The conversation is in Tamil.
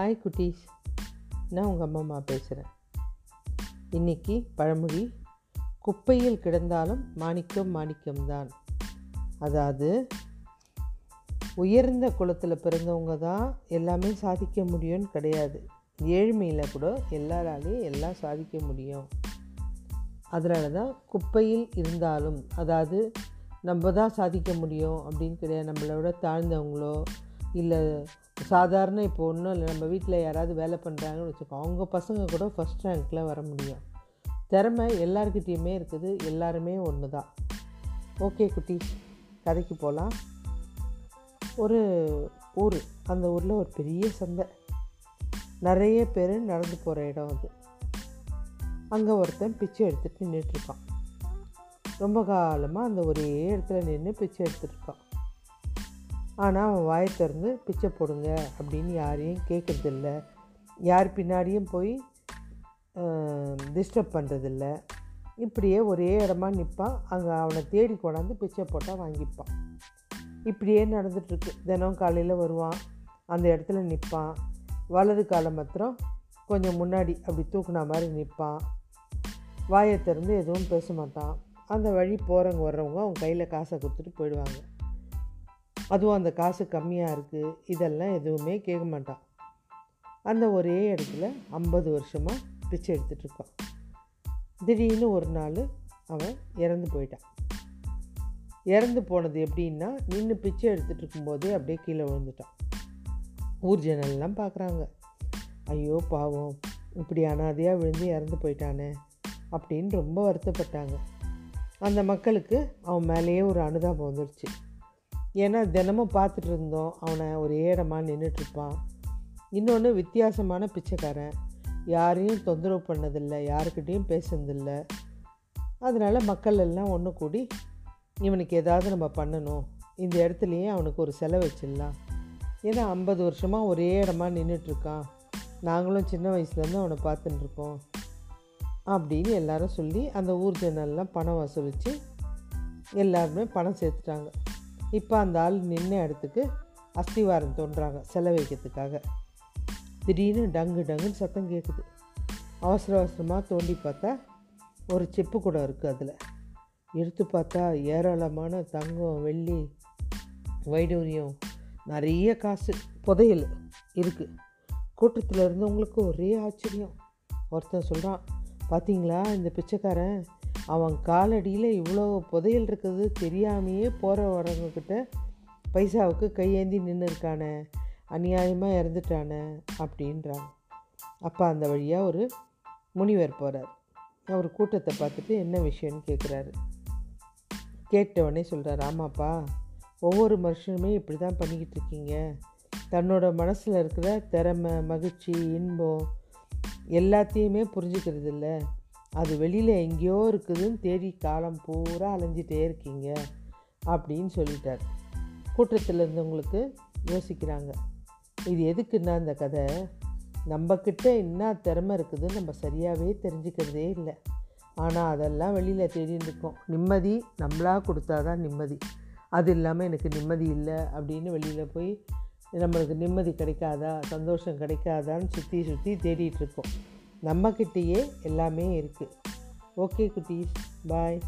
ஹாய் குட்டீஸ். நான் உங்கள் அம்மா அம்மா பேசுகிறேன் இன்னைக்கு பழமொழி குப்பையில் கிடந்தாலும் மாணிக்கம் மாணிக்கம்தான் அதாவது உயர்ந்த குலத்தில் பிறந்தவங்க தான் எல்லாமே சாதிக்க முடியும்னு கிடையாது. ஏழ்மையில் கூட எல்லாராலையும் எல்லாம் சாதிக்க முடியும். அதனால தான் குப்பையில் இருந்தாலும் அதாவது நம்ம தான் சாதிக்க முடியும் அப்படின்னு கிடையாது. நம்மளோட தாழ்ந்தவங்களோ இல்லை சாதாரண இப்போ ஒன்றும் இல்லை நம்ம வீட்டில் யாராவது வேலை பண்ணுறாங்கன்னு வச்சுக்கோ அவங்க பசங்க கூட ஃபஸ்ட் ரேங்க்கில் வர முடியும். திறமை எல்லாருக்கிட்டேயுமே இருக்குது எல்லாருமே ஒன்று தான் ஓகே குட்டி கதைக்கு போகலாம் ஒரு ஊர் அந்த ஊரில் ஒரு பெரிய சந்தை. நிறைய பேர் நடந்து போகிற இடம் அது. அங்கே ஒருத்தன் பிச்சை எடுத்துகிட்டு நின்றுட்டுருக்கான் ரொம்ப காலமாக அந்த ஒரே இடத்துல நின்று பிச்சை எடுத்துகிட்ருக்கான் ஆனால் அவன் வாயை திறந்து பிச்சை போடுங்க அப்படின்னு யாரையும் கேட்குறதில்ல யார் பின்னாடியும் போய் டிஸ்டர்ப் பண்ணுறதில்ல இப்படியே ஒரே இடமா நிற்பான் அங்கே அவனை தேடி கொண்டாந்து பிச்சை போட்டால் வாங்கிப்பான். இப்படியே நடந்துகிட்ருக்கு தினம் காலையில் வருவான். அந்த இடத்துல நிற்பான் வலது காலம் மாத்திரம் கொஞ்சம் முன்னாடி அப்படி தூக்குன மாதிரி நிற்பான் வாயை திறந்து எதுவும் பேச மாட்டான். அந்த வழி போகிறவங்க வர்றவங்க அவங்க கையில் காசை கொடுத்துட்டு போயிடுவாங்க. அதுவும் அந்த காசு கம்மியாக இருக்குது இதெல்லாம் எதுவுமே கேட்க மாட்டான் அந்த ஒரே இடத்துல ஐம்பது வருஷமாக பிச்சை எடுத்துட்ருக்கான் திடீர்னு ஒரு நாள் அவன் இறந்து போயிட்டான். இறந்து போனது எப்படின்னா நின்று பிச்சை எடுத்துகிட்டு இருக்கும்போதே அப்படியே கீழே விழுந்துட்டான் ஊர் ஜனல்லாம் பார்க்குறாங்க ஐயோ பாவம் இப்படி அனாதையாக விழுந்து இறந்து போயிட்டானே அப்படின்னு ரொம்ப வருத்தப்பட்டாங்க. அந்த மக்களுக்கு அவன் மேலேயே ஒரு அனுதாபம் வந்துடுச்சு ஏன்னா தினமும் பார்த்துட்டு இருந்தோம் அவனை ஒரு ஏடமாக நின்றுட்டுருப்பான் இன்னொன்று வித்தியாசமான பிச்சைக்காரன். யாரையும் தொந்தரவு பண்ணதில்லை யாருக்கிட்டேயும் பேசுனதில்லை. அதனால் மக்கள் எல்லாம் ஒன்று கூடி இவனுக்கு ஏதாவது நம்ம பண்ணணும். இந்த இடத்துலையே அவனுக்கு ஒரு செலவு வச்சிடலாம். ஏன்னா ஐம்பது வருஷமாக ஒரே இடமா நின்றுட்டுருக்கான் நாங்களும் சின்ன வயசுலேருந்து அவனை பார்த்துட்டுருக்கோம் அப்படின்னு எல்லாரும் சொல்லி அந்த ஊர் ஜனெல்லாம் பணம் வசூலித்து எல்லாருமே பணம் சேர்த்துட்டாங்க. இப்போ அந்த ஆள் நின்ன இடத்துக்கு அஸ்திவாரம் தோன்றாங்க செலவு வைக்கிறதுக்காக. திடீர்னு டங்கு டங்குன்னு சத்தம் கேட்குது அவசர அவசரமாக தோண்டி பார்த்தா ஒரு செப்பு கூட இருக்குது அதில். எடுத்து பார்த்தா ஏராளமான தங்கம் வெள்ளி வைடூரியம் நிறைய காசு புதையல் இருக்குது கூட்டத்தில் இருந்தவங்களுக்கு ஒரே ஆச்சரியம். ஒருத்தன் சொல்கிறான் பார்த்தீங்களா இந்த பிச்சைக்காரன் அவன் காலடியில் இவ்வளோ புதையல் இருக்கிறது தெரியாமையே போகிறவரவங்கக்கிட்ட பைசாவுக்கு கையேந்தி நின்று இருக்கானே அநியாயமாக இறந்துட்டானே அப்படின்றான். அப்போ அந்த வழியாக ஒரு முனிவர் போகிறார் அவர் கூட்டத்தை பார்த்துட்டு என்ன விஷயம்னு கேட்குறாரு கேட்டவொடனே சொல்கிறார் ஆமாப்பா ஒவ்வொரு மனுஷனுமே இப்படி தான் பண்ணிக்கிட்டு இருக்கீங்க. தன்னோட மனசில் இருக்கிற திறமை மகிழ்ச்சி இன்பம் எல்லாத்தையுமே புரிஞ்சுக்கிறது இல்லை அது வெளியில் எங்கேயோ இருக்குதுன்னு தேடி காலம் பூரா அலைஞ்சிட்டே இருக்கீங்க அப்படின்னு சொல்லிட்டார். கூட்டத்தில் இருந்தவங்களுக்கு யோசிக்கிறாங்க. இது எதுக்குன்னா அந்த கதை? நம்மக்கிட்ட என்ன திறமை இருக்குதுன்னு நம்ம சரியாகவே தெரிஞ்சுக்கிறதே இல்லை. ஆனால் அதெல்லாம் வெளியில் தேடின்னு இருக்கோம் நிம்மதி நம்மளாக கொடுத்தா தான் நிம்மதி. அது இல்லாமல் எனக்கு நிம்மதி இல்லை அப்படின்னு வெளியில் போய் நம்மளுக்கு நிம்மதி கிடைக்காதா? சந்தோஷம் கிடைக்காதான்னு சுற்றி சுற்றி தேடிட்டுருக்கோம் இருக்கோம். நம்மக்கிட்டேயே எல்லாமே இருக்குது ஓகே குட்டீஸ். பாய்